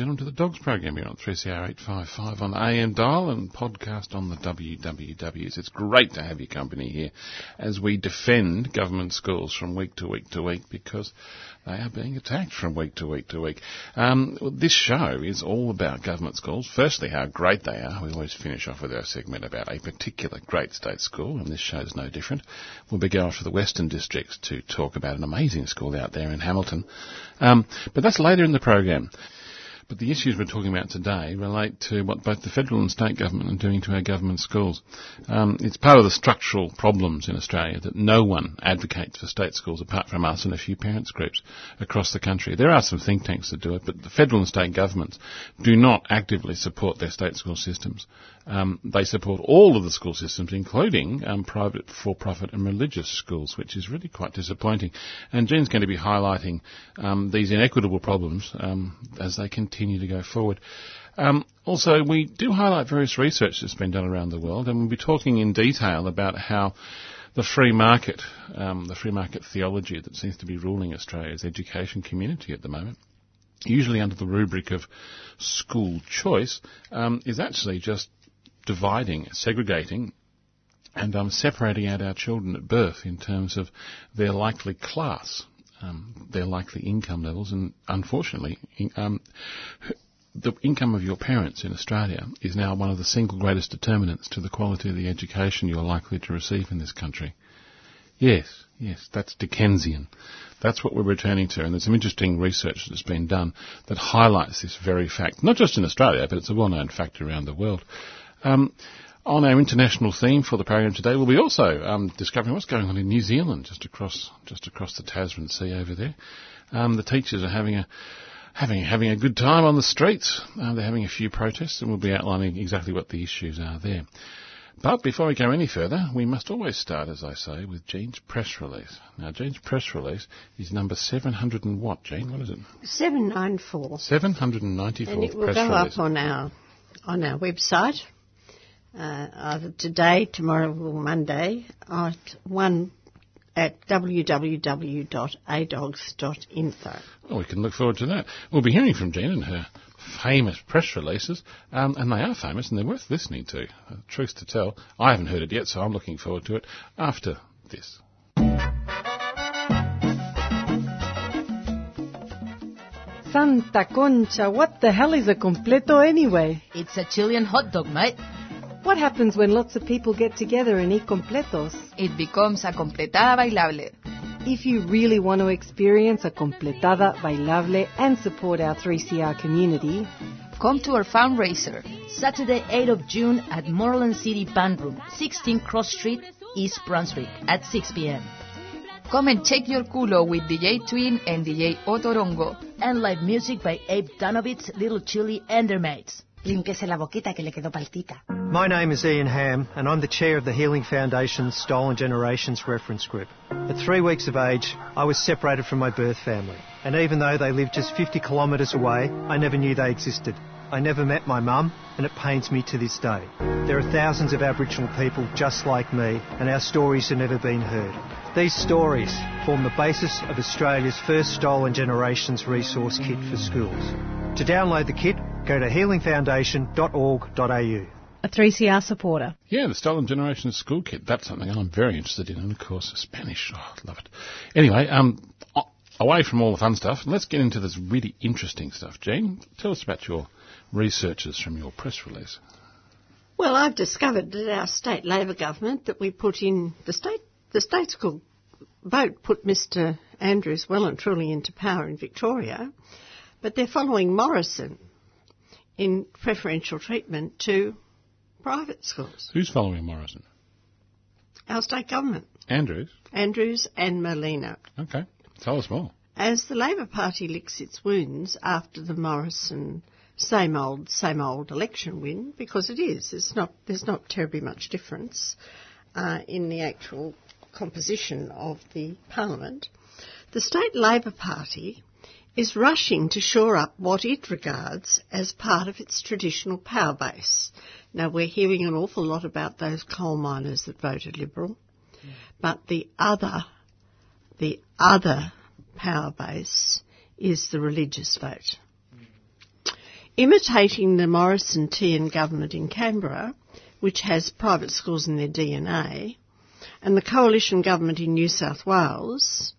Gentlemen, to the Dogs program here on 3CR 855 on AM dial and podcast on the WWWs. It's great to have your company here as we defend government schools from week to week to week because they are being attacked from week to week to week. Um, this show is all about government schools. Firstly, how great they are. We always finish off with our segment about a particular great state school, and this show is no different. We'll be going to the Western Districts to talk about an amazing school out there in Hamilton. Um, but that's later in the program. But the issues we're talking about today relate to what both the federal and state government are doing to our government schools. Um, it's part of the structural problems in Australia that no one advocates for state schools apart from us and a few parents groups across the country. There are some think tanks that do it, but the federal and state governments do not actively support their state school systems. Um, they support all of the school systems, including um, private, for-profit and religious schools, which is really quite disappointing. And Jean's going to be highlighting um, these inequitable problems um, as they continue to go forward. Um, also, we do highlight various research that's been done around the world, and we'll be talking in detail about how the free market, um, the free market theology that seems to be ruling Australia's education community at the moment, usually under the rubric of school choice, um, is actually just dividing, segregating, and um, separating out our children at birth in terms of their likely class, um, their likely income levels, and unfortunately, in, um, the income of your parents in Australia is now one of the single greatest determinants to the quality of the education you're likely to receive in this country. Yes, yes, that's Dickensian. That's what we're returning to, and there's some interesting research that's been done that highlights this very fact, not just in Australia, but it's a well-known fact around the world. Um, on our international theme for the program today, we'll be also um, discovering what's going on in New Zealand, just across just across the Tasman Sea over there. Um, the teachers are having a having having a good time on the streets. Uh, they're having a few protests, and we'll be outlining exactly what the issues are there. But before we go any further, we must always start, as I say, with Jean's press release. Now, Jean's press release is number 700 and what, Jean? What is it? 794. 794 And it will go release. up on our, on our website uh, either today, tomorrow or Monday at one at www.adogs.info. Well, we can look forward to that. We'll be hearing from Jane and her famous press releases, um, and they are famous and they're worth listening to. Uh, truth to tell, I haven't heard it yet, so I'm looking forward to it after this. Santa Concha, what the hell is a completo anyway? It's a Chilean hot dog, mate. What happens when lots of people get together and eat completos? It becomes a completada bailable. If you really want to experience a completada bailable and support our 3CR community, Come to our fundraiser, Saturday 8th of June at Moreland City Band Room, 16 Cross Street, East Brunswick, at 6 p.m. Come and check your culo with DJ Twin and DJ Otorongo and live music by Abe Danovitz, Little Chili, and their mates. Límpiese la boquita que le quedó paltita. My name is Ian Hamm, and I'm the chair of the Healing Foundation's Stolen Generations Reference Group. At three weeks of age, I was separated from my birth family, and even though they lived just 50 kilometres away, I never knew they existed. I never met my mum, and it pains me to this day. There are thousands of Aboriginal people just like me, and our stories have never been heard. These stories form the basis of Australia's first Stolen Generations resource kit for schools. To download the kit, go to healingfoundation.org.au. A 3CR supporter. Yeah, the Stolen Generation School Kit. That's something I'm very interested in, and of course, Spanish. Oh, I love it. Anyway, um, away from all the fun stuff, let's get into this really interesting stuff. Jean, tell us about your researches from your press release. Well, I've discovered that our state Labor government that we put in the state the state school vote put Mr Andrews well and truly into power in Victoria, but they're following Morrison in preferential treatment to private schools. Who's following Morrison? Our state government, Andrews. Andrews and Merlino. Okay, tell us more. As the Labor Party licks its wounds after the Morrison same old, same old election win, because it is. It's not, there's not terribly much difference uh, in the actual composition of the parliament. The state Labor Party is rushing to shore up what it regards as part of its traditional power base. Now we're hearing an awful lot about those coal miners that voted Liberal, but the other, the other power base is the religious vote. Imitating the Morrison Tehan government in Canberra, which has private schools in their DNA, and the coalition government in New South Wales,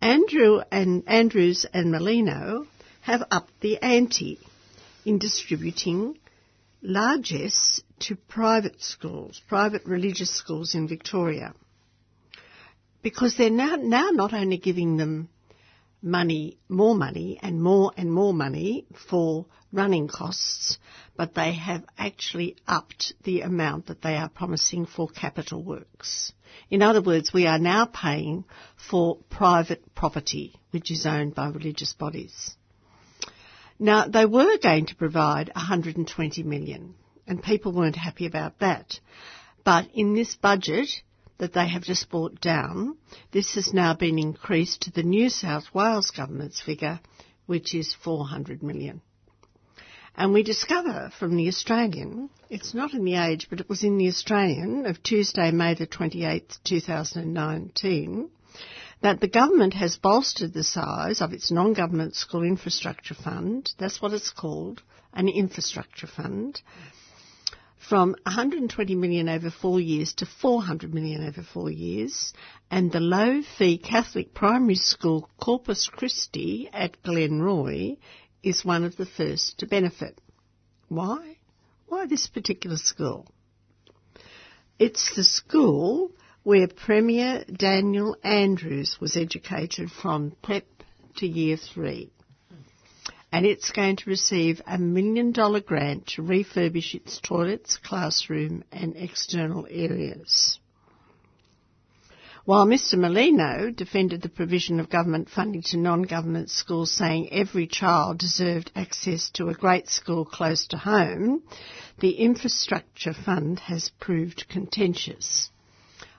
Andrew and Andrews and Merlino have upped the ante in distributing largesse to private schools, private religious schools in Victoria. Because they're now, now not only giving them money, more money and more and more money for running costs, but they have actually upped the amount that they are promising for capital works. In other words, we are now paying for private property, which is owned by religious bodies. Now, they were going to provide 120 million, and people weren't happy about that. But in this budget, that they have just brought down. This has now been increased to the New South Wales government's figure, which is 400 million. And we discover from the Australian, it's not in the Age, but it was in the Australian of Tuesday, May the 28th, 2019, that the government has bolstered the size of its non-government school infrastructure fund, that's what it's called, an infrastructure fund, from 120 million over four years to 400 million over four years, and the low fee Catholic primary school Corpus Christi at Glenroy is one of the first to benefit. Why? Why this particular school? It's the school where Premier Daniel Andrews was educated from prep to year three and it's going to receive a million dollar grant to refurbish its toilets, classroom and external areas. While Mr Merlino defended the provision of government funding to non-government schools saying every child deserved access to a great school close to home, the infrastructure fund has proved contentious.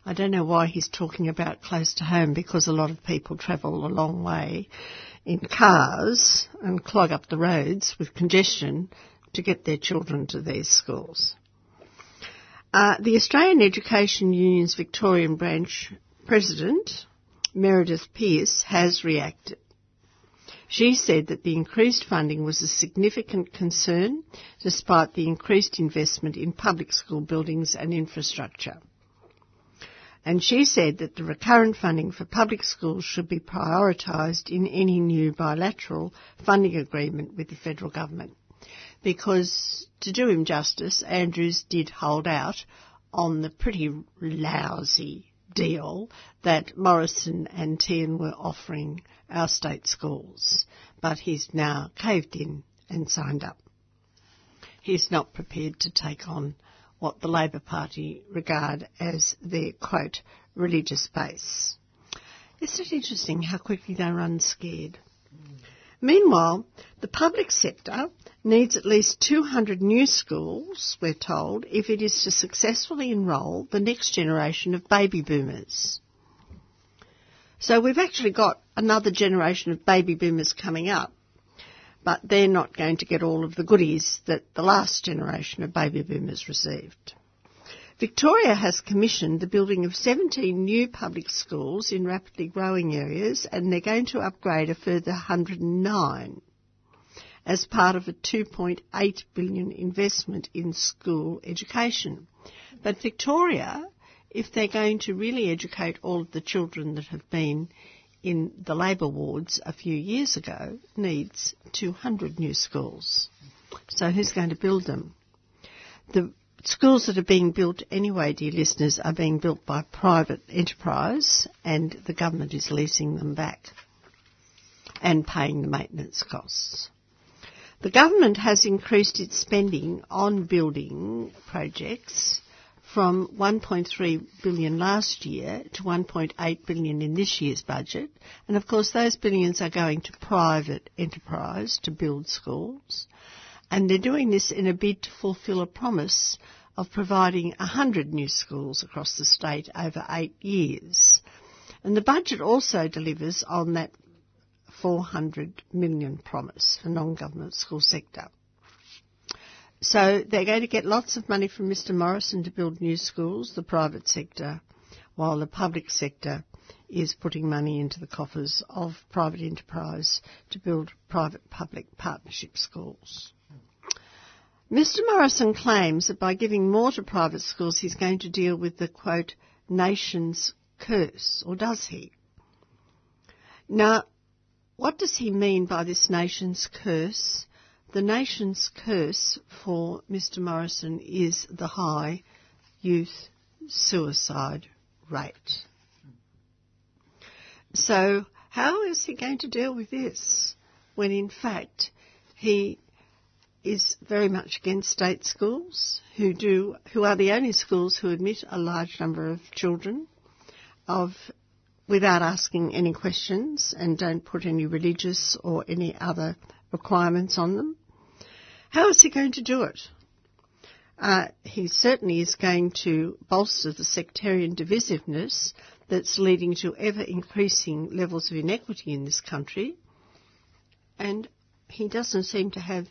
I don't know why he's talking about close to home because a lot of people travel a long way in cars and clog up the roads with congestion to get their children to these schools. Uh, the Australian Education Union's Victorian branch president, Meredith Peace, has reacted. She said that the increased funding was a significant concern despite the increased investment in public school buildings and infrastructure and she said that the recurrent funding for public schools should be prioritised in any new bilateral funding agreement with the federal government. Because, to do him justice, Andrews did hold out on the pretty lousy deal that Morrison and Tehan were offering our state schools, but he's now caved in and signed up. He's not prepared to take on what the Labor Party regard as their quote religious base. Isn't it interesting how quickly they run scared? Meanwhile, the public sector needs at least 200 new schools, we're told, if it is to successfully enrol the next generation of baby boomers. So we've actually got another generation of baby boomers coming up but they're not going to get all of the goodies that the last generation of baby boomers received. Victoria has commissioned the building of 17 new public schools in rapidly growing areas and they're going to upgrade a further 109 as part of a 2.8 billion investment in school education. But Victoria, if they're going to really educate all of the children that have been in the Labor wards a few years ago needs 200 new schools. So who's going to build them? The schools that are being built anyway, dear listeners, are being built by private enterprise and the government is leasing them back and paying the maintenance costs. The government has increased its spending on building projects from 1.3 billion last year to 1.8 billion in this year's budget. And of course those billions are going to private enterprise to build schools. And they're doing this in a bid to fulfil a promise of providing 100 new schools across the state over eight years. And the budget also delivers on that 400 million promise for non-government school sector. So they're going to get lots of money from Mr Morrison to build new schools, the private sector, while the public sector is putting money into the coffers of private enterprise to build private-public partnership schools. Mr Morrison claims that by giving more to private schools he's going to deal with the quote, nation's curse, or does he? Now, what does he mean by this nation's curse? The nation's curse for Mr Morrison is the high youth suicide rate. So how is he going to deal with this when in fact he is very much against state schools who do who are the only schools who admit a large number of children of without asking any questions and don't put any religious or any other requirements on them. How is he going to do it? Uh, he certainly is going to bolster the sectarian divisiveness that's leading to ever increasing levels of inequity in this country. And he doesn't seem to have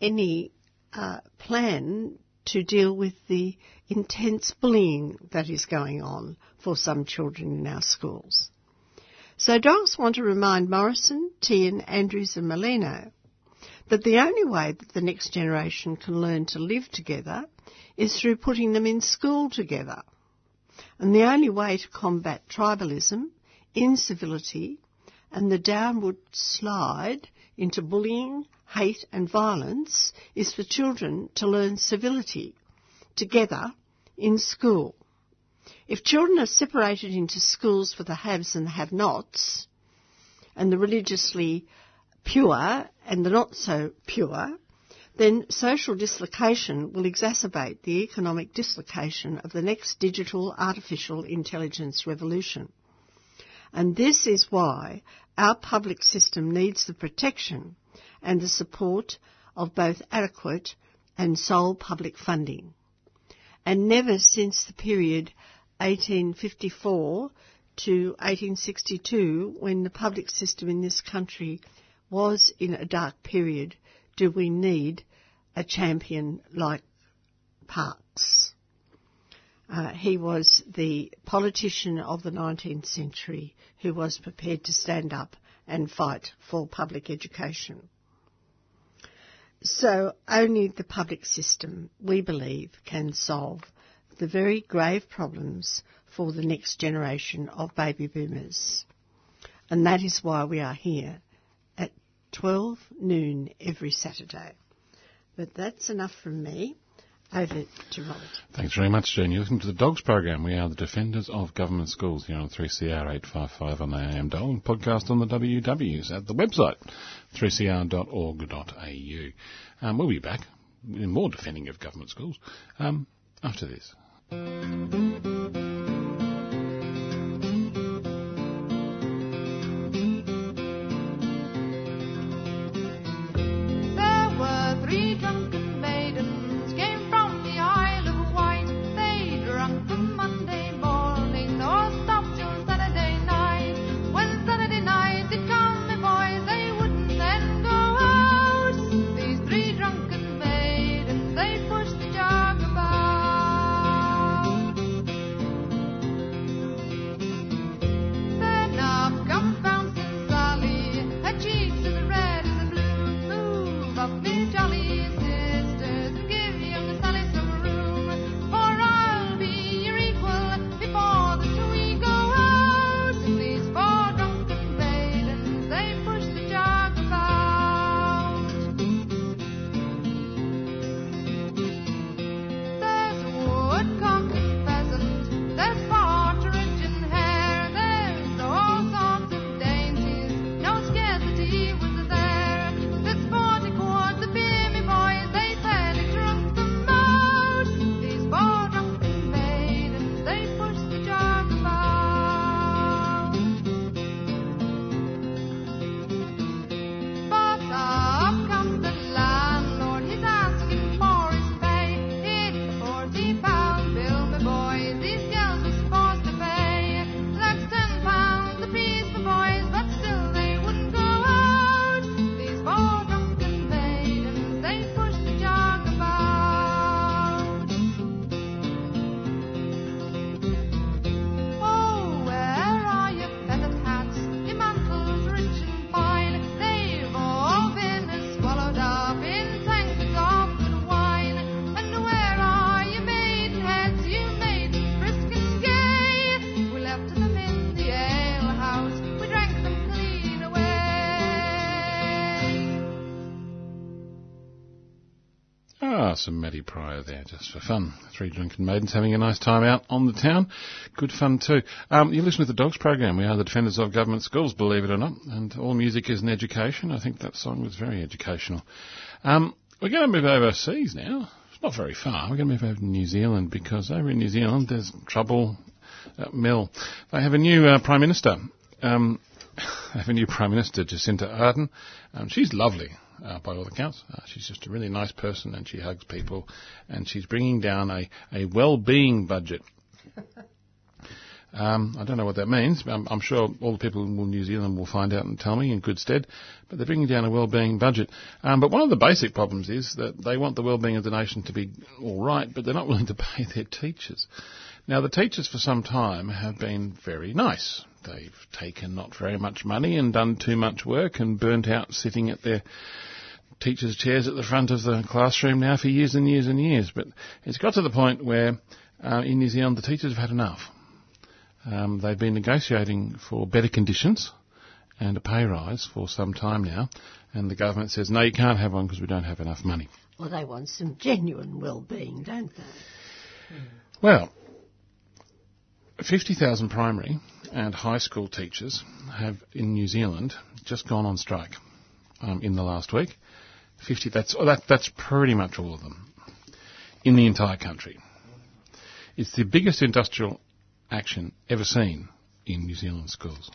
any uh, plan to deal with the intense bullying that is going on for some children in our schools. So dogs want to remind Morrison, Tehan, Andrews and Merlino that the only way that the next generation can learn to live together is through putting them in school together. And the only way to combat tribalism, incivility and the downward slide into bullying, hate and violence is for children to learn civility together in school. If children are separated into schools for the haves and the have-nots, and the religiously pure and the not so pure, then social dislocation will exacerbate the economic dislocation of the next digital artificial intelligence revolution. And this is why our public system needs the protection and the support of both adequate and sole public funding. And never since the period 1854 to 1862, when the public system in this country was in a dark period, do we need a champion like Parkes? Uh, he was the politician of the 19th century who was prepared to stand up and fight for public education. So only the public system, we believe, can solve the very grave problems for the next generation of baby boomers. And that is why we are here 12 noon every Saturday. But that's enough from me. Over to Robert. Thanks very much, Jane. You're listening to the Dogs Program. We are the defenders of government schools here on 3CR 855 on the AM dial and podcast on the WWs at the website 3cr.org.au. Um, we'll be back in more defending of government schools um, after this. Some Maddy Prior there, just for fun. Three drunken maidens having a nice time out on the town. Good fun too. Um, you listen to the Dogs program. We are the defenders of government schools, believe it or not, and all music is an education. I think that song was very educational. Um, we're going to move overseas now. It's not very far. We're going to move over to New Zealand because over in New Zealand there's trouble at Mill. They have a new uh, Prime Minister. Um, have a new Prime Minister, Jacinda Ardern. Um, she's lovely uh, by all accounts. Uh, she's just a really nice person and she hugs people and she's bringing down a, a well-being budget. Um, I don't know what that means. I'm, I'm, sure all the people in New Zealand will find out and tell me in good stead. But they're bringing down a well-being budget. Um, but one of the basic problems is that they want the well-being of the nation to be all right, but they're not willing to pay their teachers. Now, the teachers for some time have been very nice. They've taken not very much money and done too much work and burnt out sitting at their teachers' chairs at the front of the classroom now for years and years and years. But it's got to the point where uh, in New Zealand the teachers have had enough. Um, they've been negotiating for better conditions and a pay rise for some time now, and the government says, no, you can't have one because we don't have enough money. Well, they want some genuine well-being, don't they? Well, 50,000 primary and high school teachers have in New Zealand just gone on strike um, in the last week. 50, that's, oh, that, that's pretty much all of them in the entire country. It's the biggest industrial action ever seen in New Zealand schools.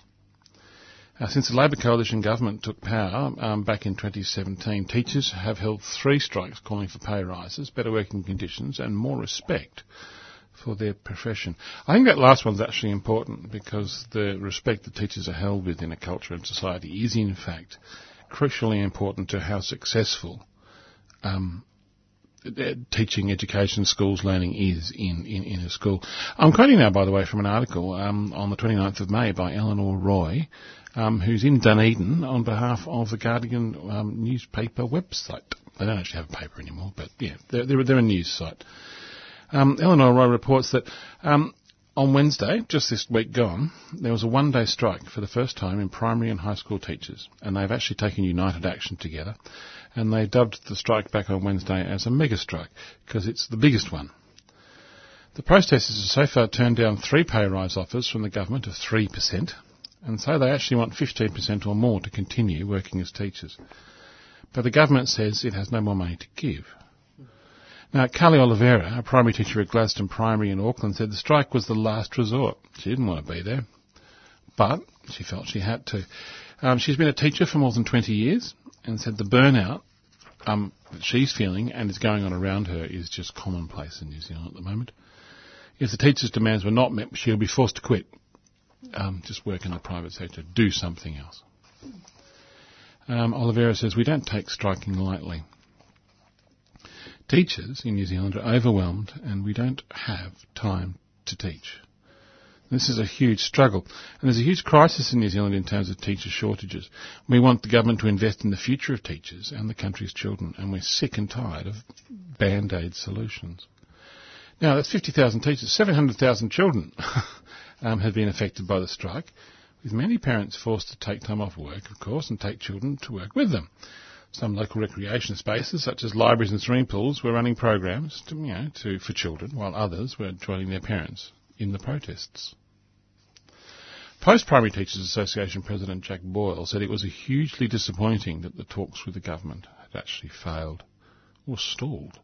Since the Labor coalition government took power um, back in 2017, teachers have held three strikes calling for pay rises, better working conditions, and more respect for their profession. I think that last one's actually important because the respect that teachers are held with in a culture and society is, in fact, crucially important to how successful um, teaching, education, schools learning is in, in, in, a school. I'm quoting now, by the way, from an article um, on the 29th of May by Eleanor Roy, um, who's in Dunedin on behalf of the Guardian um, newspaper website. They don't actually have a paper anymore, but yeah, they're, they're, they're a news site. Um, Eleanor Roy reports that um, on Wednesday, just this week gone, there was a one-day strike for the first time in primary and high school teachers, and they've actually taken united action together, and they dubbed the strike back on Wednesday as a mega strike because it's the biggest one. The protesters have so far turned down three pay rise offers from the government of 3%, and so they actually want 15% or more to continue working as teachers. But the government says it has no more money to give. Now, Carly Oliveira, a primary teacher at Gladstone Primary in Auckland, said the strike was the last resort. She didn't want to be there, but she felt she had to. Um, she's been a teacher for more than 20 years and said the burnout um, that she's feeling and is going on around her is just commonplace in New Zealand at the moment. If the teacher's demands were not met, she'll be forced to quit. Um, just work in the private sector, do something else. Um, Oliveira says, we don't take striking lightly. Teachers in New Zealand are overwhelmed and we don't have time to teach. This is a huge struggle. And there's a huge crisis in New Zealand in terms of teacher shortages. We want the government to invest in the future of teachers and the country's children, and we're sick and tired of band-aid solutions. Now, that's 50,000 teachers. 700,000 children um, have been affected by the strike, with many parents forced to take time off work, of course, and take children to work with them. Some local recreation spaces, such as libraries and swimming pools, were running programs to, you know, to, for children, while others were joining their parents in the protests. Post Primary Teachers Association President Jack Boyle said it was hugely disappointing that the talks with the government had actually failed or stalled.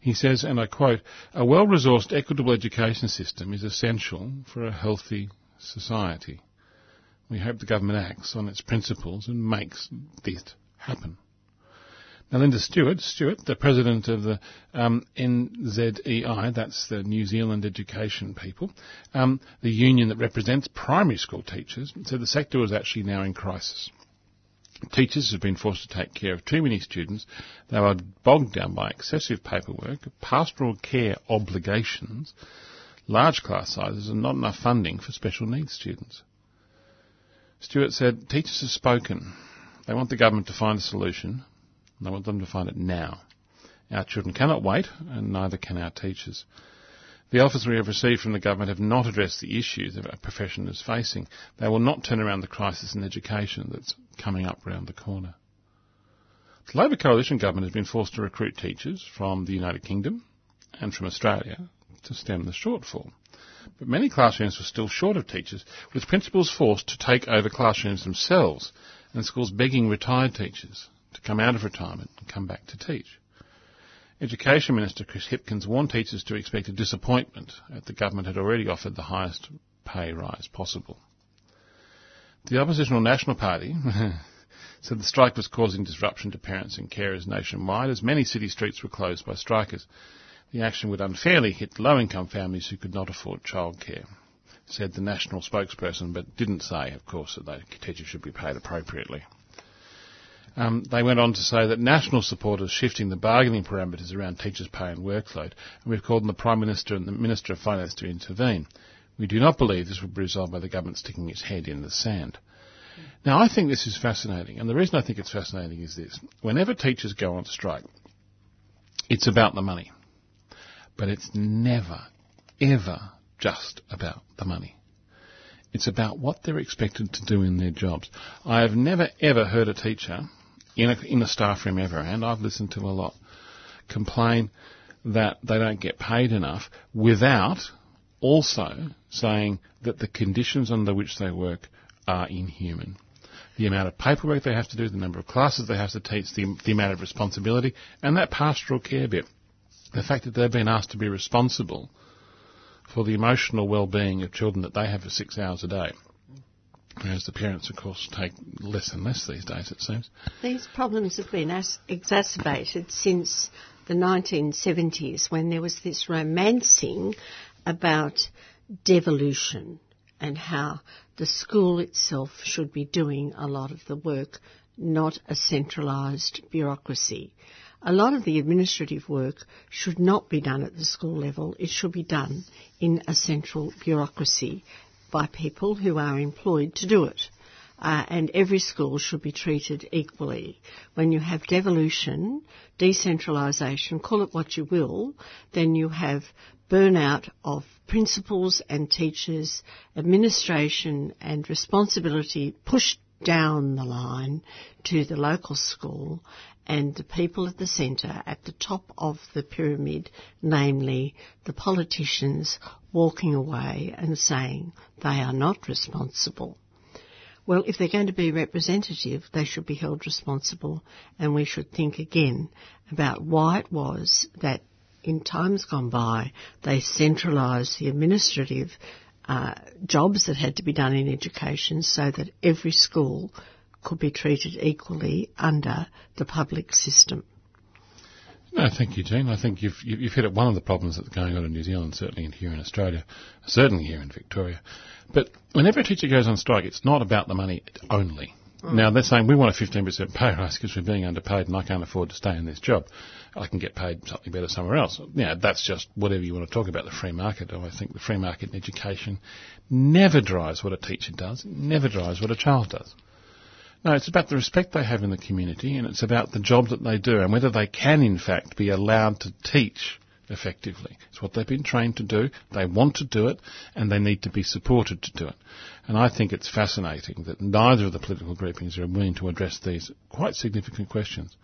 He says, and I quote, a well-resourced equitable education system is essential for a healthy society. We hope the government acts on its principles and makes this happen. Now, Lynda Stuart, Stuart, the president of the um, NZEI, that's the New Zealand Education People, um, the union that represents primary school teachers, said the sector was actually now in crisis. Teachers have been forced to take care of too many students. They are bogged down by excessive paperwork, pastoral care obligations, large class sizes, and not enough funding for special needs students. Stuart said, teachers have spoken. They want the government to find a solution. They want them to find it now. Our children cannot wait, and neither can our teachers. The offers we have received from the government have not addressed the issues that our profession is facing. They will not turn around the crisis in education that's coming up round the corner. The Labor coalition government has been forced to recruit teachers from the United Kingdom and from Australia to stem the shortfall. But many classrooms were still short of teachers, with principals forced to take over classrooms themselves and schools begging retired teachers to come out of retirement and come back to teach. Education Minister Chris Hipkins warned teachers to expect a disappointment as the government had already offered the highest pay rise possible. The oppositional National Party said the strike was causing disruption to parents and carers nationwide as many city streets were closed by strikers. The action would unfairly hit low-income families who could not afford childcare, said the national spokesperson, but didn't say, of course, that teachers should be paid appropriately. Um, they went on to say that national support is shifting the bargaining parameters around teachers' pay and workload, and we've called on the Prime Minister and the Minister of Finance to intervene. We do not believe this will be resolved by the government sticking its head in the sand. Now, I think this is fascinating, and the reason I think it's fascinating is this. Whenever teachers go on strike, it's about the money. But it's never, ever just about the money. It's about what they're expected to do in their jobs. I have never ever heard a teacher in a, in a staff room ever, and I've listened to a lot, complain that they don't get paid enough without also saying that the conditions under which they work are inhuman. The amount of paperwork they have to do, the number of classes they have to teach, the, the amount of responsibility, and that pastoral care bit. The fact that they've been asked to be responsible for the emotional well-being of children that they have for six hours a day. Whereas the parents, of course, take less and less these days, it seems. These problems have been as- exacerbated since the 1970s when there was this romancing about devolution and how the school itself should be doing a lot of the work, not a centralised bureaucracy. A lot of the administrative work should not be done at the school level. It should be done in a central bureaucracy by people who are employed to do it. Uh, and every school should be treated equally. When you have devolution, decentralisation, call it what you will, then you have burnout of principals and teachers, administration and responsibility pushed down the line to the local school and the people at the centre at the top of the pyramid, namely the politicians walking away and saying they are not responsible. Well, if they're going to be representative, they should be held responsible and we should think again about why it was that in times gone by they centralised the administrative uh, jobs that had to be done in education so that every school could be treated equally under the public system. No, thank you, Jean. I think you've, you've hit at one of the problems that's going on in New Zealand, certainly here in Australia, certainly here in Victoria. But whenever a teacher goes on strike, it's not about the money only. Mm. Now, they're saying we want a 15% pay rise because we're being underpaid and I can't afford to stay in this job. I can get paid something better somewhere else. Yeah, that's just whatever you want to talk about the free market. I think the free market in education never drives what a teacher does, never drives what a child does. No, it's about the respect they have in the community and it's about the job that they do and whether they can in fact be allowed to teach effectively. It's what they've been trained to do. They want to do it and they need to be supported to do it. And I think it's fascinating that neither of the political groupings are willing to address these quite significant questions.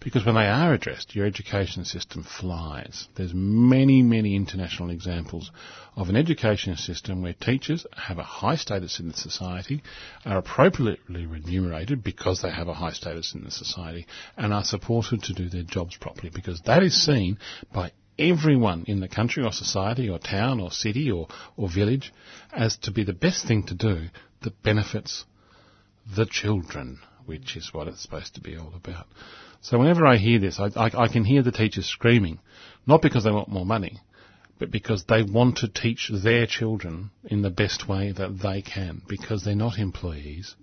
Because when they are addressed, your education system flies. There's many, many international examples of an education system where teachers have a high status in the society, are appropriately remunerated because they have a high status in the society, and are supported to do their jobs properly because that is seen by everyone in the country or society or town or city or, or village as to be the best thing to do that benefits the children, which is what it's supposed to be all about. So whenever I hear this, I, I, I, can hear the teachers screaming, not because they want more money, but because they want to teach their children in the best way that they can, because they're not employees,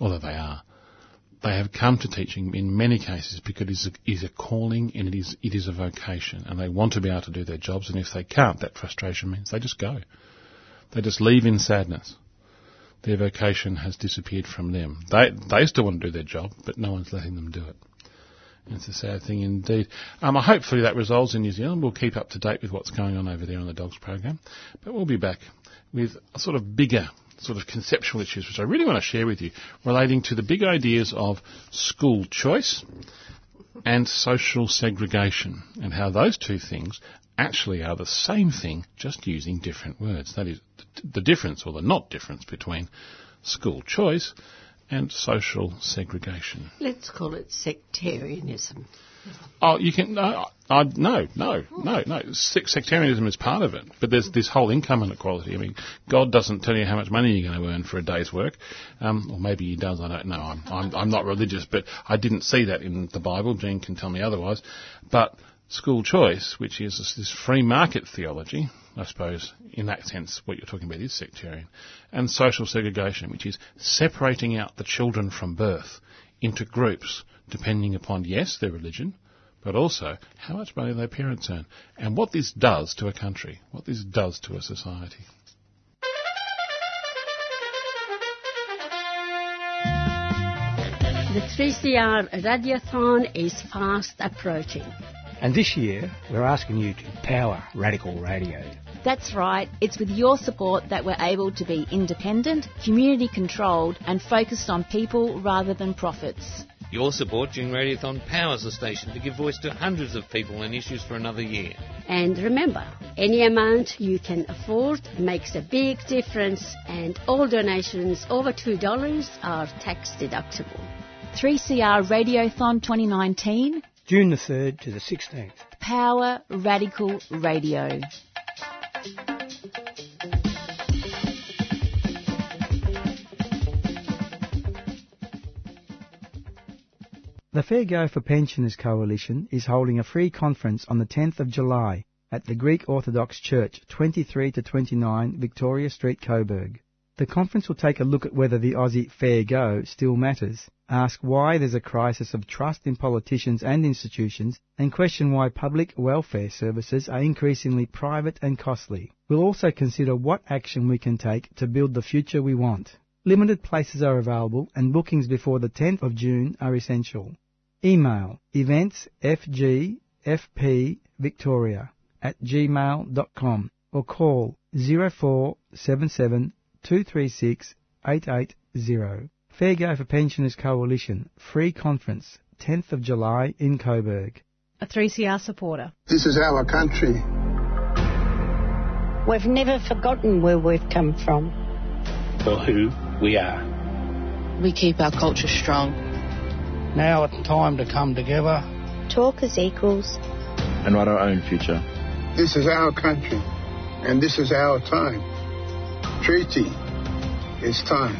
although they are. They have come to teaching in many cases because it is a, is a calling and it is, it is a vocation, and they want to be able to do their jobs, and if they can't, that frustration means they just go. They just leave in sadness their vocation has disappeared from them. They they still want to do their job, but no one's letting them do it. It's a sad thing indeed. Um, hopefully that resolves in New Zealand. We'll keep up to date with what's going on over there on the dogs program, but we'll be back with a sort of bigger sort of conceptual issues, which I really want to share with you, relating to the big ideas of school choice and social segregation, and how those two things actually are the same thing, just using different words. That is the difference or the not difference between school choice and social segregation. Let's call it sectarianism. Oh, you can no, I, no, no, no, no. Sectarianism is part of it, but there's this whole income inequality. I mean, God doesn't tell you how much money you're going to earn for a day's work, um, or maybe He does. I don't know. I'm, I'm, I'm not religious, but I didn't see that in the Bible. Jean can tell me otherwise. But school choice, which is this, this free market theology, I suppose, in that sense, what you're talking about is sectarian, and social segregation, which is separating out the children from birth into groups depending upon, yes, their religion, but also how much money their parents earn, and what this does to a country, what this does to a society. The 3CR Radiothon is fast approaching. And this year, we're asking you to power radical radio. That's right. It's with your support that we're able to be independent, community controlled, and focused on people rather than profits. Your support during Radiothon powers the station to give voice to hundreds of people and issues for another year. And remember, any amount you can afford makes a big difference, and all donations over $2 are tax deductible. 3CR Radiothon 2019, June the 3rd to the 16th. Power Radical Radio. The Fair Go for Pensioners Coalition is holding a free conference on the 10th of July at the Greek Orthodox Church, 23 to 29 Victoria Street, Coburg. The conference will take a look at whether the Aussie fair go still matters, ask why there's a crisis of trust in politicians and institutions, and question why public welfare services are increasingly private and costly. We'll also consider what action we can take to build the future we want. Limited places are available and bookings before the 10th of June are essential. Email eventsfgfpvictoria at gmail.com or call 0477 236 880. Fair Go for Pensioners Coalition, free conference, 10th of July in Coburg. A 3CR supporter. This is our country. We've never forgotten where we've come from. For who we are. We keep our culture strong. Now it's time to come together. Talk as equals. And write our own future. This is our country, and this is our time. Treaty, it's time.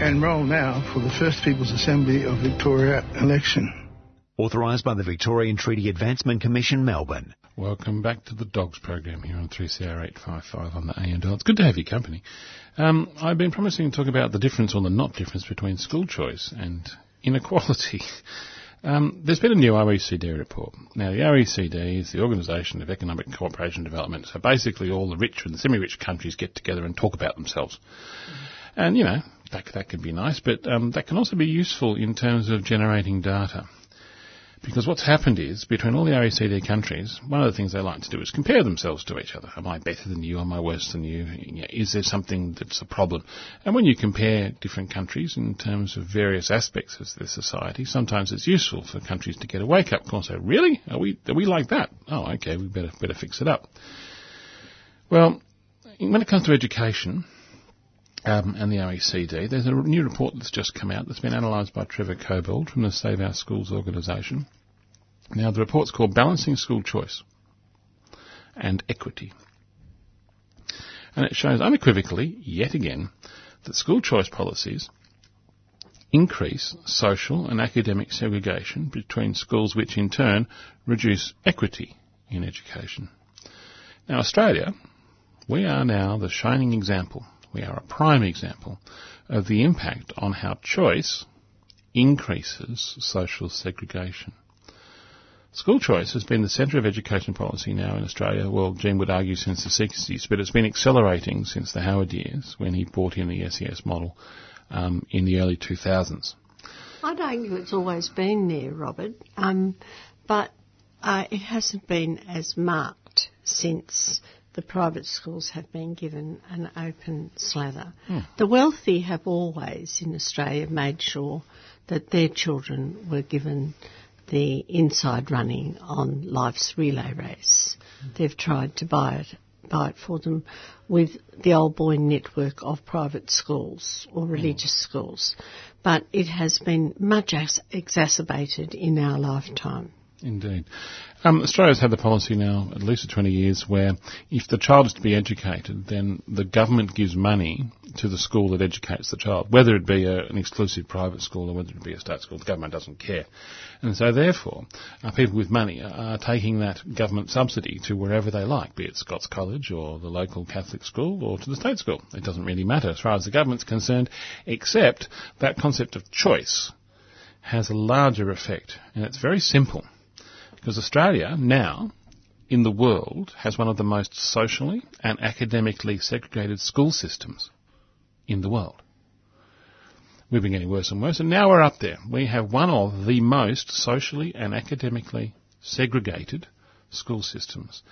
Enroll now for the First People's Assembly of Victoria election. Authorised by the Victorian Treaty Advancement Commission, Melbourne. Welcome back to the Dogs program here on 3CR 855 on the AM dial. It's good to have your company. Um, I've been promising to talk about the difference or the not difference between school choice and inequality. Um, there's been a new OECD report. Now, the OECD is the Organisation of Economic Cooperation and Development. So basically, all the rich and semi-rich countries get together and talk about themselves. And you know that that can be nice, but um, that can also be useful in terms of generating data. Because what's happened is, between all the OECD countries, one of the things they like to do is compare themselves to each other. Am I better than you? Am I worse than you? Is there something that's a problem? And when you compare different countries in terms of various aspects of their society, sometimes it's useful for countries to get a wake-up call and say, really? Are we, are we like that? Oh, okay, we better, better fix it up. Well, when it comes to education, um, and the OECD. There's a new report that's just come out that's been analysed by Trevor Cobbold from the Save Our Schools organisation. Now, the report's called Balancing School Choice and Equity. And it shows unequivocally, yet again, that school choice policies increase social and academic segregation between schools, which in turn reduce equity in education. Now, Australia, we are now the shining example we are a prime example of the impact on how choice increases social segregation. School choice has been the centre of education policy now in Australia, well, Jean would argue since the 60s, but it's been accelerating since the Howard years when he brought in the SES model um, in the early 2000s. I'd argue it's always been there, Robert, um, but uh, it hasn't been as marked since the private schools have been given an open slather. Hmm. The wealthy have always in Australia made sure that their children were given the inside running on life's relay race. They've tried to buy it buy it for them with the old boy network of private schools or religious schools. But it has been much ex- exacerbated in our lifetime. Indeed. Um, Australia's had the policy now at least for 20 years where if the child is to be educated, then the government gives money to the school that educates the child, whether it be a, an exclusive private school or whether it be a state school. The government doesn't care. And so therefore, uh, people with money are, are taking that government subsidy to wherever they like, be it Scots College or the local Catholic school or to the state school. It doesn't really matter as far as the government's concerned, except that concept of choice has a larger effect. And it's very simple. Because Australia now, in the world, has one of the most socially and academically segregated school systems in the world. We've been getting worse and worse, and now we're up there. We have one of the most socially and academically segregated school systems.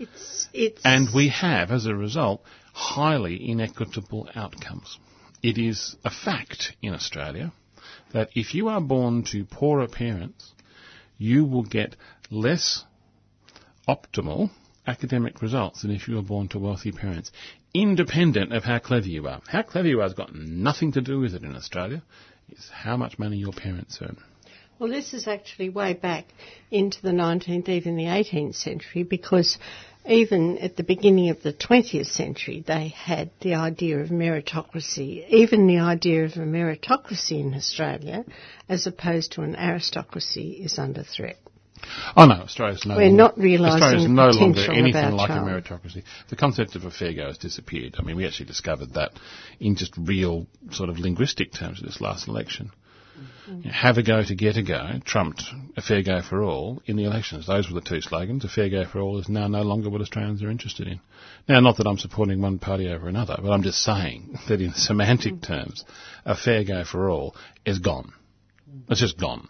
It's, it's and we have, as a result, highly inequitable outcomes. It is a fact in Australia that if you are born to poorer parents, you will get less optimal academic results than if you were born to wealthy parents, independent of how clever you are. How clever you are has got nothing to do with it in Australia. It's how much money your parents earn. Well, this is actually way back into the 19th, even the 18th century, because even at the beginning of the 20th century, they had the idea of meritocracy, even the idea of a meritocracy in Australia, as opposed to an aristocracy, is under threat. Oh no, Australia's no We're longer, not realising Australia's no longer anything like child. a meritocracy. The concept of a fair go has disappeared. I mean, we actually discovered that in just real sort of linguistic terms at this last election. You know, have a go to get a go trumped a fair go for all in the elections. Those were the two slogans. A fair go for all is now no longer what Australians are interested in. Now, not that I'm supporting one party over another, but I'm just saying that in semantic mm. terms, a fair go for all is gone. It's just gone.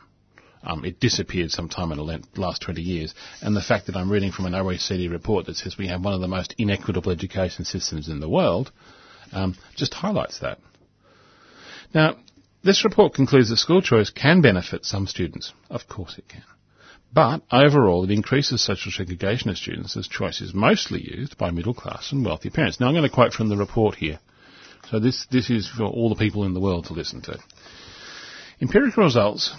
Um, it disappeared sometime in the last 20 years. And the fact that I'm reading from an OECD report that says we have one of the most inequitable education systems in the world um, just highlights that. Now, this report concludes that school choice can benefit some students. Of course it can. But overall, it increases social segregation of students as choice is mostly used by middle class and wealthy parents. Now, I'm going to quote from the report here. So this, this is for all the people in the world to listen to. Empirical results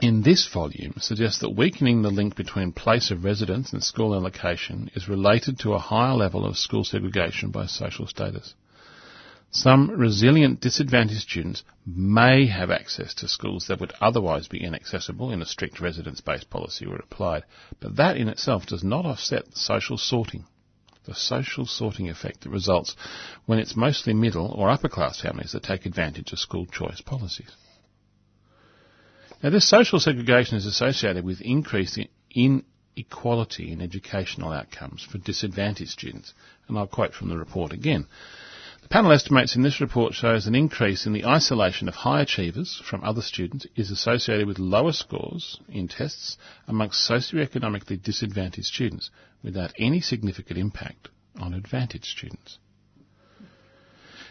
in this volume suggests that weakening the link between place of residence and school allocation is related to a higher level of school segregation by social status. Some resilient disadvantaged students may have access to schools that would otherwise be inaccessible in a strict residence-based policy were applied, but that in itself does not offset the social sorting, the social sorting effect that results when it's mostly middle or upper class families that take advantage of school choice policies. Now, this social segregation is associated with increased inequality in educational outcomes for disadvantaged students, and I'll quote from the report again. The panel estimates in this report shows an increase in the isolation of high achievers from other students is associated with lower scores in tests amongst socioeconomically disadvantaged students without any significant impact on advantaged students.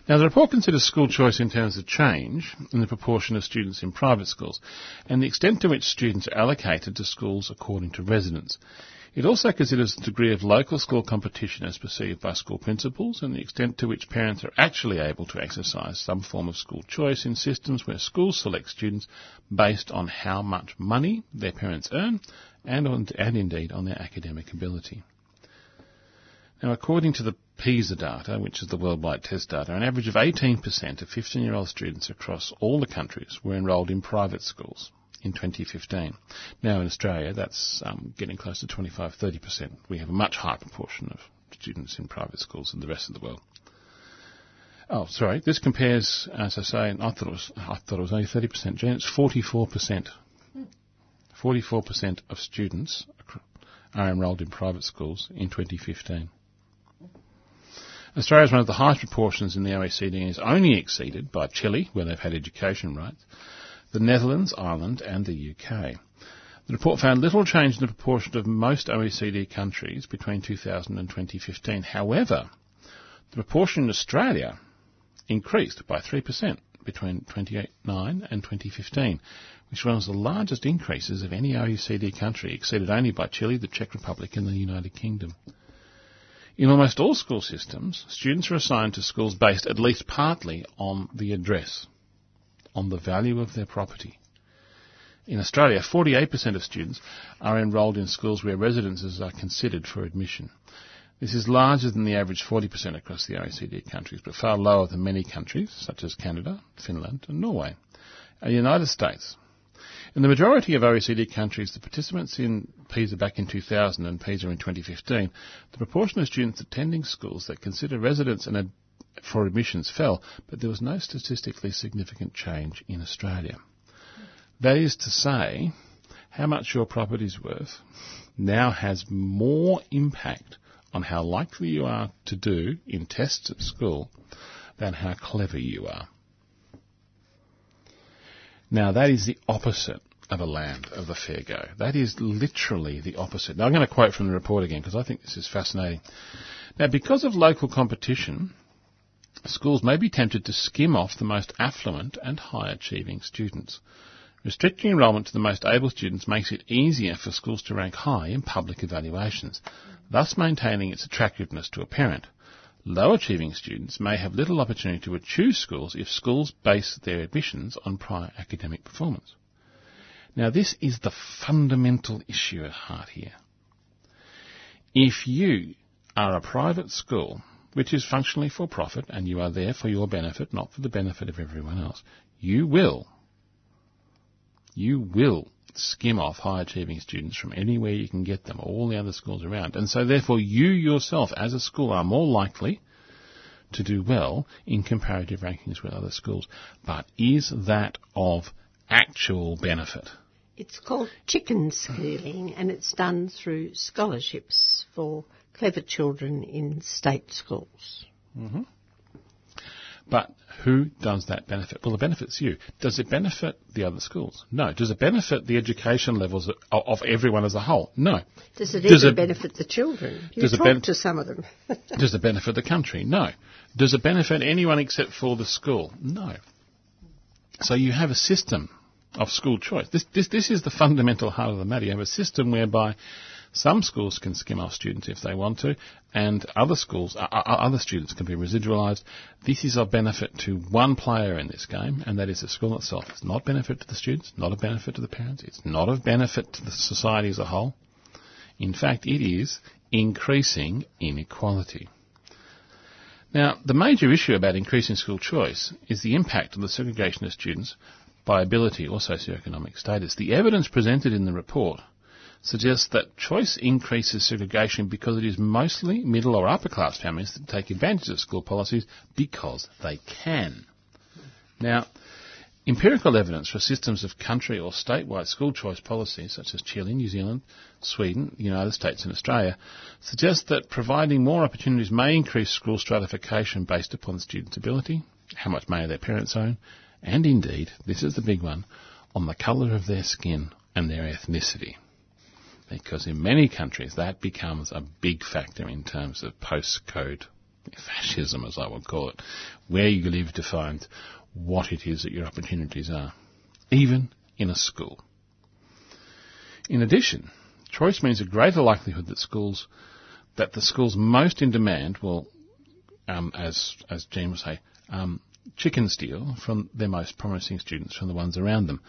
Now, the report considers school choice in terms of change in the proportion of students in private schools and the extent to which students are allocated to schools according to residence. It also considers the degree of local school competition as perceived by school principals and the extent to which parents are actually able to exercise some form of school choice in systems where schools select students based on how much money their parents earn and, on, and indeed on their academic ability. Now, according to the PISA data, which is the worldwide test data, an average of 18% of 15-year-old students across all the countries were enrolled in private schools in 2015. Now, in Australia, that's um, getting close to 25-30%. We have a much higher proportion of students in private schools than the rest of the world. Oh, sorry. This compares, as I say, I thought it was, I thought it was only 30%. Jan, it's 44%. 44% of students are enrolled in private schools in 2015. Australia is one of the highest proportions in the OECD and is only exceeded by Chile, where they've had education rights, the Netherlands, Ireland and the UK. The report found little change in the proportion of most OECD countries between 2000 and 2015. However, the proportion in Australia increased by 3% between 2009 and 2015, which was the largest increases of any OECD country, exceeded only by Chile, the Czech Republic and the United Kingdom. In almost all school systems, students are assigned to schools based at least partly on the address, on the value of their property. In Australia, 48% of students are enrolled in schools where residences are considered for admission. This is larger than the average 40% across the OECD countries, but far lower than many countries, such as Canada, Finland and Norway. And the United States, in the majority of OECD countries, the participants in PISA back in 2000 and PISA in 2015, the proportion of students attending schools that consider residence ad- for admissions fell, but there was no statistically significant change in Australia. That is to say, how much your property is worth now has more impact on how likely you are to do in tests at school than how clever you are. Now that is the opposite of a land of the fair go. That is literally the opposite. Now I'm going to quote from the report again because I think this is fascinating. Now because of local competition, schools may be tempted to skim off the most affluent and high achieving students. Restricting enrolment to the most able students makes it easier for schools to rank high in public evaluations, thus maintaining its attractiveness to a parent. Low achieving students may have little opportunity to choose schools if schools base their admissions on prior academic performance. Now this is the fundamental issue at heart here. If you are a private school, which is functionally for profit and you are there for your benefit, not for the benefit of everyone else, you will you will skim off high achieving students from anywhere you can get them, all the other schools around. And so therefore you yourself as a school are more likely to do well in comparative rankings with other schools. But is that of actual benefit? It's called chicken schooling and it's done through scholarships for clever children in state schools. Mm-hmm. But who does that benefit? Well, it benefits you. Does it benefit the other schools? No. Does it benefit the education levels of, of everyone as a whole? No. Does it does even it, benefit the children? You does talk it ben- to some of them. does it benefit the country? No. Does it benefit anyone except for the school? No. So you have a system of school choice. This, this, this is the fundamental heart of the matter. You have a system whereby some schools can skim off students if they want to, and other schools, uh, other students can be residualised. This is of benefit to one player in this game, and that is the school itself. It's not benefit to the students, not a benefit to the parents. It's not of benefit to the society as a whole. In fact, it is increasing inequality. Now, the major issue about increasing school choice is the impact on the segregation of students by ability or socioeconomic status. The evidence presented in the report suggests that choice increases segregation because it is mostly middle or upper class families that take advantage of school policies because they can. Now, empirical evidence for systems of country or statewide school choice policies, such as Chile, New Zealand, Sweden, the United States, and Australia, suggests that providing more opportunities may increase school stratification based upon student's ability, how much money their parents own, and indeed, this is the big one, on the colour of their skin and their ethnicity because in many countries that becomes a big factor in terms of postcode fascism, as I would call it. Where you live defines what it is that your opportunities are, even in a school. In addition, choice means a greater likelihood that schools, that the schools most in demand will, um, as as Jean would say, um, chicken steal from their most promising students from the ones around them.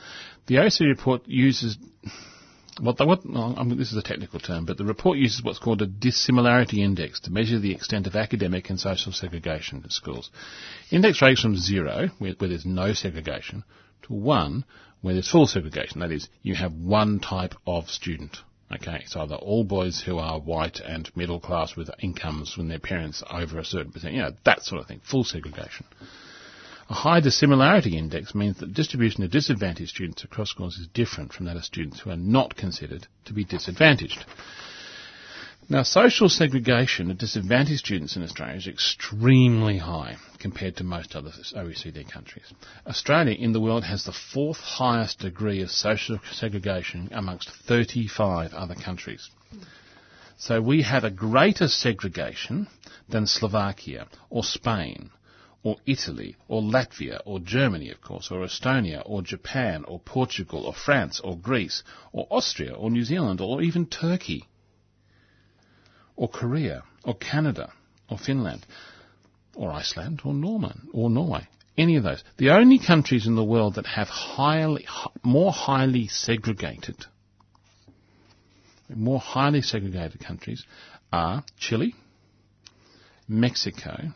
The OECD report uses what, what I mean, this is a technical term, but the report uses what's called a dissimilarity index to measure the extent of academic and social segregation at schools. Index ranges from zero, where, where there's no segregation, to one, where there's full segregation. That is, you have one type of student. Okay, it's either all boys who are white and middle class with incomes from their parents over a certain percent, you know, that sort of thing, full segregation. A high dissimilarity index means that distribution of disadvantaged students across schools is different from that of students who are not considered to be disadvantaged. Now, social segregation of disadvantaged students in Australia is extremely high. compared to most other OECD countries. Australia in the world has the fourth highest degree of social segregation amongst 35 other countries. So we have a greater segregation than Slovakia or Spain or Italy or Latvia or Germany, of course, or Estonia or Japan or Portugal or France or Greece or Austria or New Zealand or even Turkey or Korea or Canada or Finland or Iceland or Norman or Norway. Any of those. The only countries in the world that have highly, more highly segregated, more highly segregated countries are Chile, Mexico,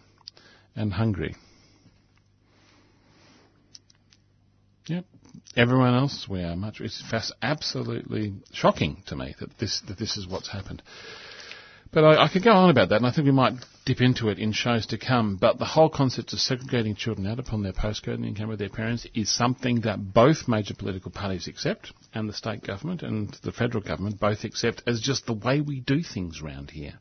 and Hungary. Yep. Everyone else, we are much. It's absolutely shocking to me that this that this is what's happened. But I, I, could go on about that, and I think we might dip into it in shows to come. But the whole concept of segregating children out upon their postcode and income with their parents is something that both major political parties accept, and the state government and the federal government both accept as just the way we do things around here.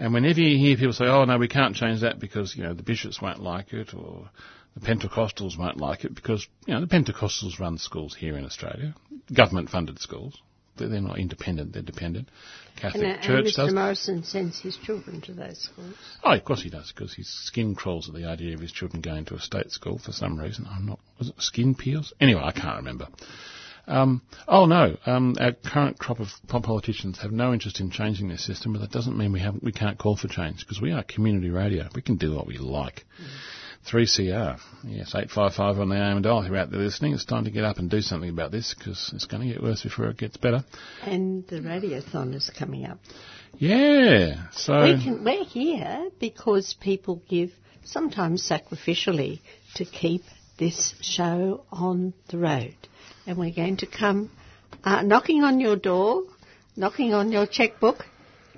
And whenever you hear people say, "Oh no, we can't change that because you know the bishops won't like it," or the Pentecostals won't like it because you know the Pentecostals run schools here in Australia, government-funded schools. They're not independent; they're dependent. Catholic and, uh, Church and Mr. does. Morrison sends his children to those schools. Oh, of course he does, because his skin crawls at the idea of his children going to a state school for some reason. I'm not. Was it skin peels? Anyway, I can't remember. Um, oh no, um, our current crop of politicians have no interest in changing their system, but that doesn't mean we we can't call for change because we are community radio. We can do what we like. Mm. 3CR. Yes, 855 on the AM dial. If you're out there listening, it's time to get up and do something about this because it's going to get worse before it gets better. And the radiothon is coming up. Yeah, so. We can, we're here because people give, sometimes sacrificially, to keep this show on the road. And we're going to come uh, knocking on your door, knocking on your checkbook,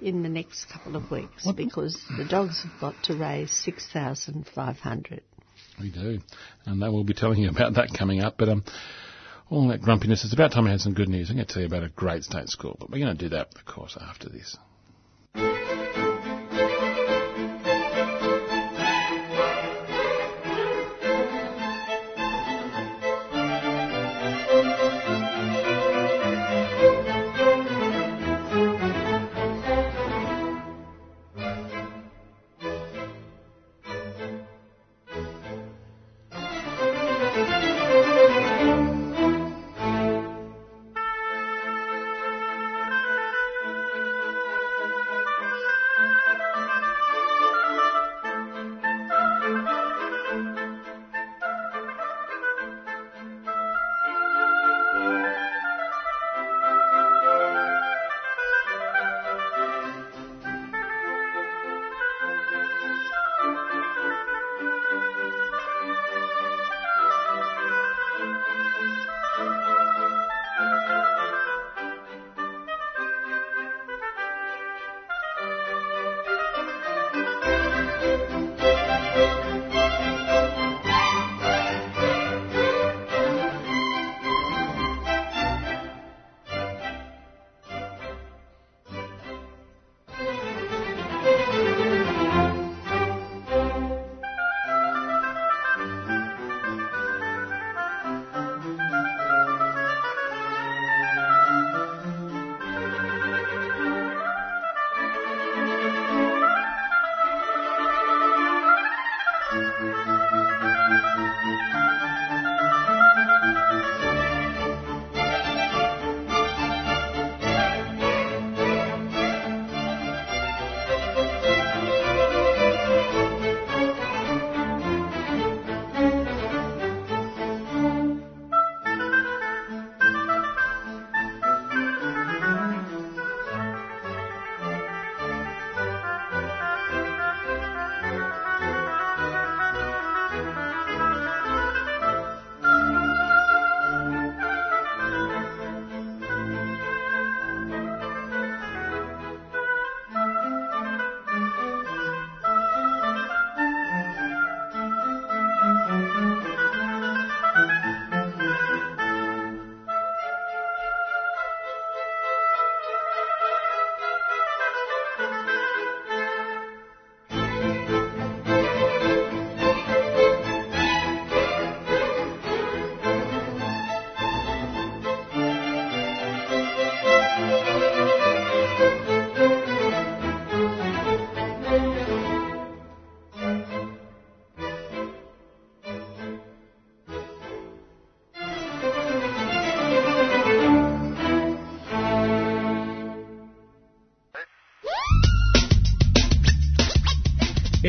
in the next couple of weeks what? because the dogs have got to raise 6,500. We do. And we'll be telling you about that coming up. But um, all that grumpiness, it's about time I had some good news. I'm going to tell you about a great state school. But we're going to do that, of course, after this.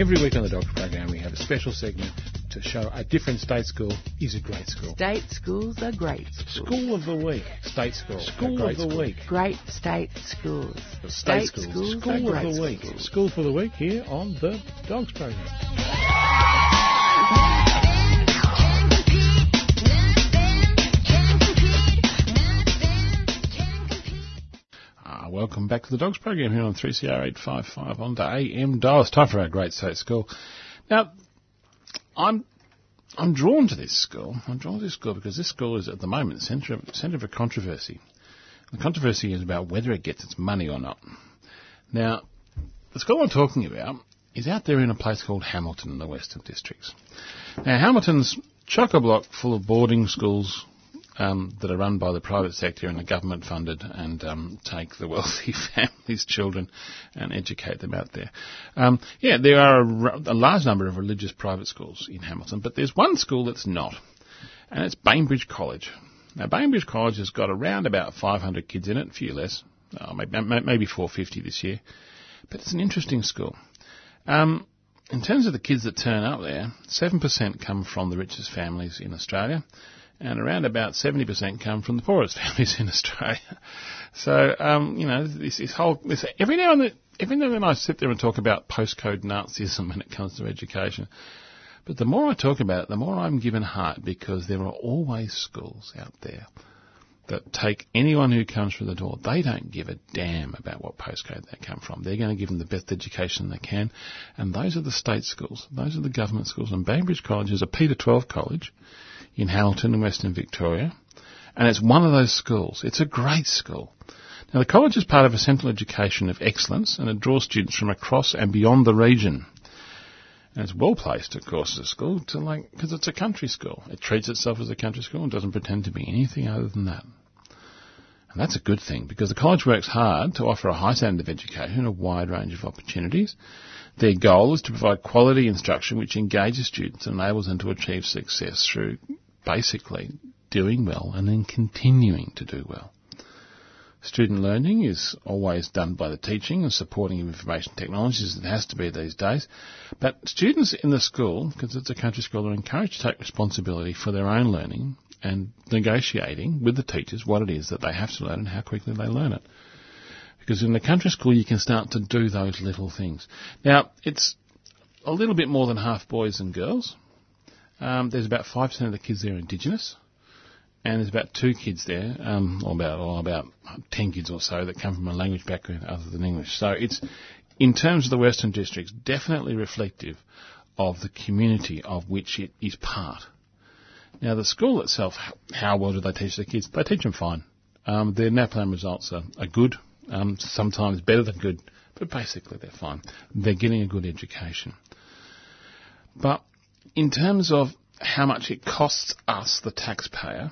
Every week on the Dogs program, we have a special segment to show a different state school is a great school. State schools are great. School of the week. State school. School of the school. week. Great state schools. State, schools. schools School of the week. School for the week here on the Dogs program. Welcome back to the Dogs program here on 3CR 855 on the AM dial. It's time for our great state school. Now, I'm I'm drawn to this school. I'm drawn to this school because this school is at the moment the centre of, centre of a controversy. The controversy is about whether it gets its money or not. Now, the school I'm talking about is out there in a place called Hamilton in the Western Districts. Now, Hamilton's chock-a-block full of boarding schools um, that are run by the private sector and are government funded and um, take the wealthy families' children and educate them out there. Um, yeah, there are a large number of religious private schools in Hamilton, but there's one school that's not, and it's Baimbridge College. Now, Baimbridge College has got around about 500 kids in it, a few less, oh, maybe, maybe 450 this year, but it's an interesting school. Um, in terms of the kids that turn up there, 7% come from the richest families in Australia, and around about 70% come from the poorest families in Australia. So, um, you know, this, this whole, this, every now and then, every now and then I sit there and talk about postcode Nazism when it comes to education. But the more I talk about it, the more I'm given heart because there are always schools out there that take anyone who comes through the door. They don't give a damn about what postcode they come from. They're going to give them the best education they can. And those are the state schools. Those are the government schools. And Baimbridge College is a P to 12 college in Hamilton in Western Victoria. And it's one of those schools. It's a great school. Now the college is part of a central education of excellence and it draws students from across and beyond the region. And it's well placed, of course, as a school to like, because it's a country school. It treats itself as a country school and doesn't pretend to be anything other than that. And that's a good thing because the college works hard to offer a high standard of education and a wide range of opportunities. Their goal is to provide quality instruction which engages students and enables them to achieve success through basically doing well and then continuing to do well. Student learning is always done by the teaching and supporting of information technologies. It has to be these days. But students in the school, because it's a country school, are encouraged to take responsibility for their own learning and negotiating with the teachers what it is that they have to learn and how quickly they learn it. Because in the country school you can start to do those little things. Now, it's a little bit more than half boys and girls. Um, there's about 5% of the kids there are Indigenous. And there's about two kids there, um, or about or about ten kids or so that come from a language background other than English. So it's, in terms of the Western Districts, definitely reflective of the community of which it is part. Now, the school itself, how well do they teach the kids? They teach them fine. Um, their NAPLAN results are, are good, um, sometimes better than good, but basically they're fine. They're getting a good education. But in terms of how much it costs us, the taxpayer,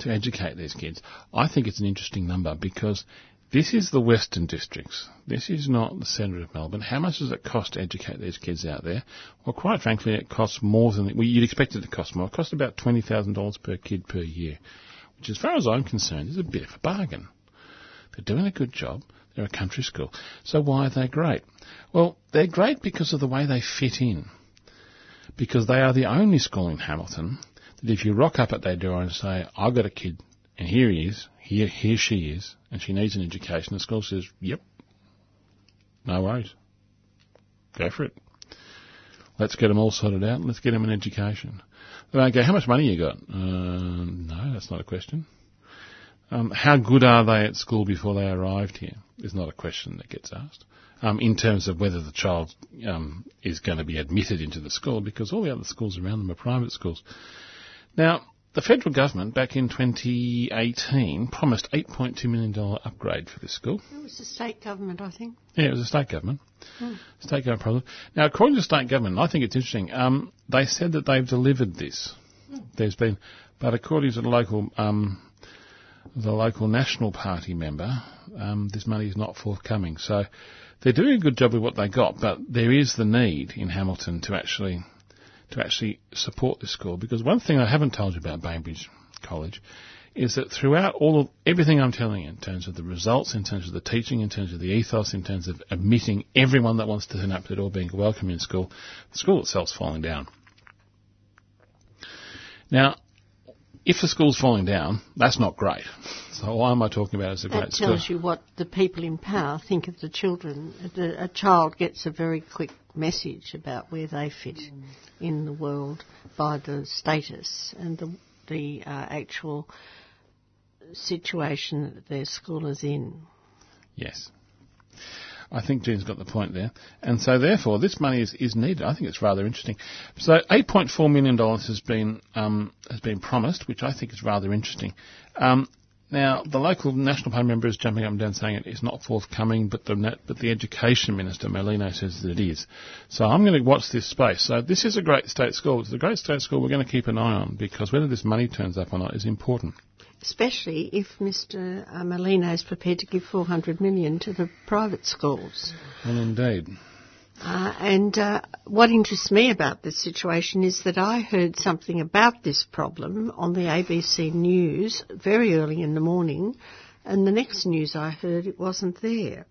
to educate these kids, I think it's an interesting number because this is the Western Districts. This is not the centre of Melbourne. How much does it cost to educate these kids out there? Well, quite frankly, it costs more than well, you'd expect it to cost more. It costs about twenty thousand dollars per kid per year, which, as far as I'm concerned, is a bit of a bargain. They're doing a good job. They're a country school. So why are they great? Well, they're great because of the way they fit in. Because they are the only school in Hamilton that if you rock up at their door and say, I've got a kid, and here he is, here, here she is, and she needs an education, the school says, yep, no worries. Go for it. Let's get them all sorted out. Let's get them an education. They don't go, how much money you got? Uh, no, that's not a question. Um, how good are they at school before they arrived here? Is not a question that gets asked. Um, in terms of whether the child um, is going to be admitted into the school, because all the other schools around them are private schools. Now, the federal government back in 2018 promised $8.2 million upgrade for this school. It was the state government, I think. Yeah, it was the state government. Hmm. State government problem. Now, according to the state government, I think it's interesting. Um, they said that they've delivered this. There's been, but according to the local, um, the local National Party member, um, this money is not forthcoming. So they're doing a good job with what they got, but there is the need in Hamilton to actually to actually support this school because one thing I haven't told you about Baimbridge College is that throughout all of everything I'm telling you, in terms of the results, in terms of the teaching, in terms of the ethos, in terms of admitting everyone that wants to turn up to it all being welcome in school, the school itself's falling down. Now, if the school's falling down, that's not great. So why am I talking about it as a That great school? That tells you what the people in power think of the children. A child gets a very quick message about where they fit in the world by the status and the, the uh, actual situation that their school is in. Yes. I think Jean's got the point there. And so therefore this money is, is needed. I think it's rather interesting. So eight point four million dollars has been um, has been promised, which I think is rather interesting. Um, now the local National Party member is jumping up and down saying it is not forthcoming, but the but the Education Minister Merlino says that it is. So I'm going to watch this space. So this is a great state school. It's a great state school we're going to keep an eye on because whether this money turns up or not is important. Especially if Mr. uh, Merlino is prepared to give 400 million to the private schools. Well, indeed. Uh, and uh, what interests me about this situation is that I heard something about this problem on the ABC News very early in the morning, and the next news I heard it wasn't there.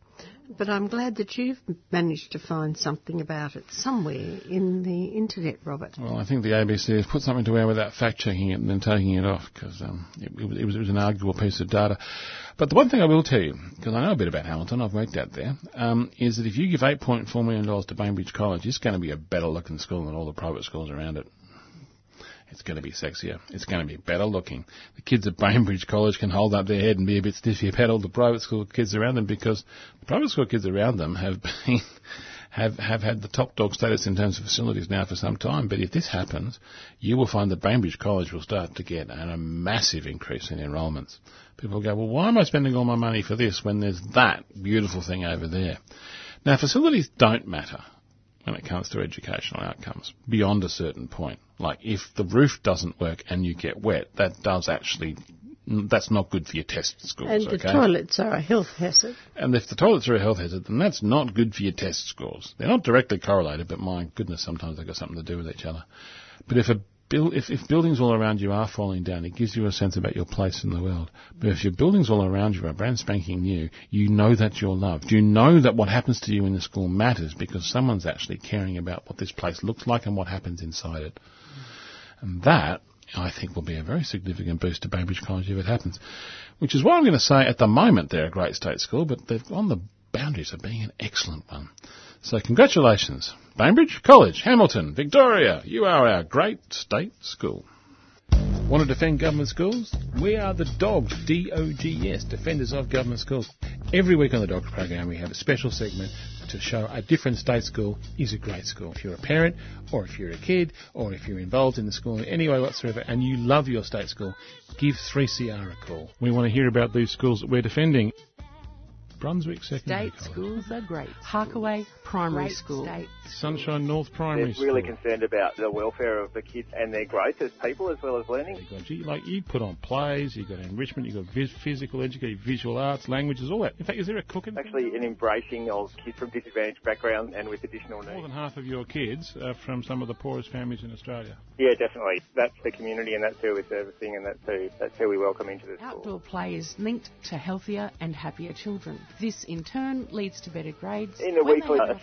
But I'm glad that you've managed to find something about it somewhere in the internet, Robert. Well, I think the ABC has put something to air without fact checking it and then taking it off because um, it, it, was, it, was, an arguable piece of data. But the one thing I will tell you, because I know a bit about Hamilton, I've worked out there, um, is that if you give $8.4 million to Baimbridge College, it's going to be a better looking school than all the private schools around it. It's going to be sexier. It's going to be better looking. The kids at Baimbridge College can hold up their head and be a bit stiffy about all the private school kids around them because the private school kids around them have been have have had the top dog status in terms of facilities now for some time. But if this happens, you will find that Baimbridge College will start to get a massive increase in enrolments. People go, well, why am I spending all my money for this when there's that beautiful thing over there? Now, facilities don't matter when it comes to educational outcomes beyond a certain point. Like if the roof doesn't work and you get wet, that does actually that's not good for your test scores. And the okay? toilets are a health hazard. And if the toilets are a health hazard, then that's not good for your test scores. They're not directly correlated, but my goodness, sometimes they've got something to do with each other. But if a build, if, if buildings all around you are falling down, it gives you a sense about your place in the world. But if your buildings all around you are brand spanking new, you know that you're loved. You know that what happens to you in the school matters because someone's actually caring about what this place looks like and what happens inside it. And that, I think, will be a very significant boost to Baimbridge College if it happens. Which is why I'm going to say at the moment they're a great state school, but they're on the boundaries of being an excellent one. So congratulations, Baimbridge College, Hamilton, Victoria. You are our great state school. Want to defend government schools? We are the Dogs, D-O-G-S, Defenders of Government Schools. Every week on the Dogs program we have a special segment to show a different state school is a great school. If you're a parent, or if you're a kid, or if you're involved in the school in any way whatsoever, and you love your state school, give 3CR a call. We want to hear about these schools that we're defending. Brunswick Secondary State College. schools are great. Harkaway Primary Great School. state Sunshine North Primary They're really School. concerned about the welfare of the kids and their growth as people as well as learning. You got, like you put on plays, you got enrichment, you got vis- physical education, visual arts, languages, all that. In fact, is there a cooking? Actually, an embracing of kids from disadvantaged backgrounds and with additional needs. More than half of your kids are from some of the poorest families in Australia. Yeah, definitely. That's the community and that's who we're servicing and that's who, that's who we welcome into the school. Outdoor play is linked to healthier and happier children. This, in turn, leads to better grades. In the weekly have-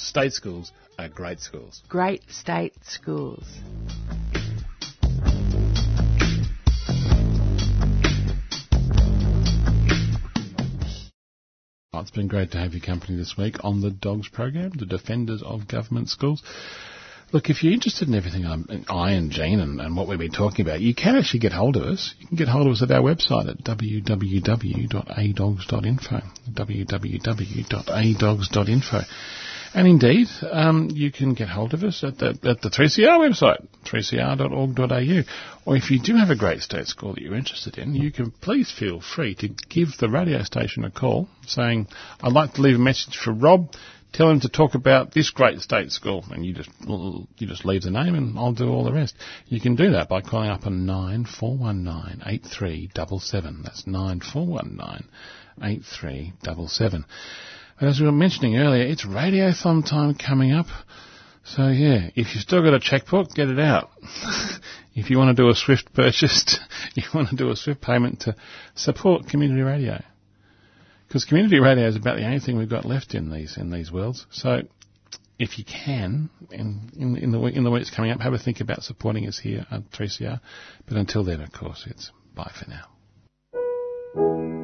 State schools are great schools. Great state schools. Oh, It's been great to have your company this week on the Dogs program, the Defenders of Government Schools. Look, if you're interested in everything um, I'm, I and Jean and, and, what we've been talking about, you can actually get hold of us. You can get hold of us at our website at www.adogs.info. www.adogs.info. And indeed, um, you can get hold of us at the, at the 3CR website, 3cr.org.au. Or if you do have a great state school that you're interested in, you can please feel free to give the radio station a call saying, I'd like to leave a message for Rob tell him to talk about this great state school, and you just you just leave the name, and I'll do all the rest. You can do that by calling up on nine four one nine eight three double seven. That's nine four one nine eight three double seven. And as we were mentioning earlier, it's radiothon time coming up. So yeah, if you've still got a checkbook, get it out. if you want to do a Swift purchase, you want to do a Swift payment to support community radio. Because community radio is about the only thing we've got left in these in these worlds. So, if you can, in, in, in the in the weeks coming up, have a think about supporting us here at 3CR. But until then, of course, it's bye for now.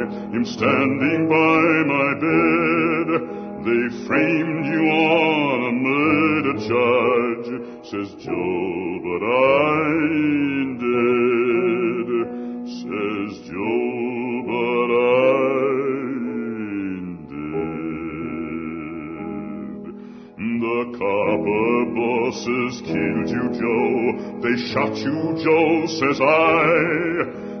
am standing by my bed. They framed you on a murder charge, says Joe, but I'm dead, says Joe, but I'm dead. The copper bosses killed you, Joe, they shot you, Joe, says I.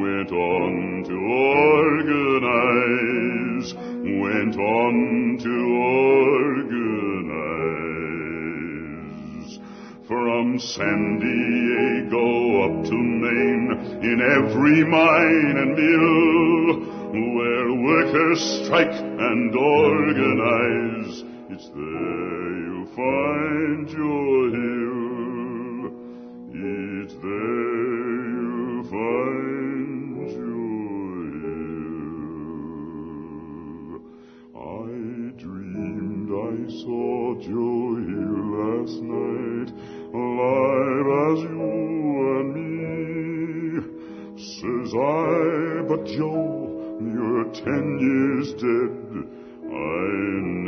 went on to organize, went on to organize. From San Diego up to Maine, in every mine and mill, where workers strike and organize, it's there you'll find Joe Hill. It's there but Joe, you're ten years dead. I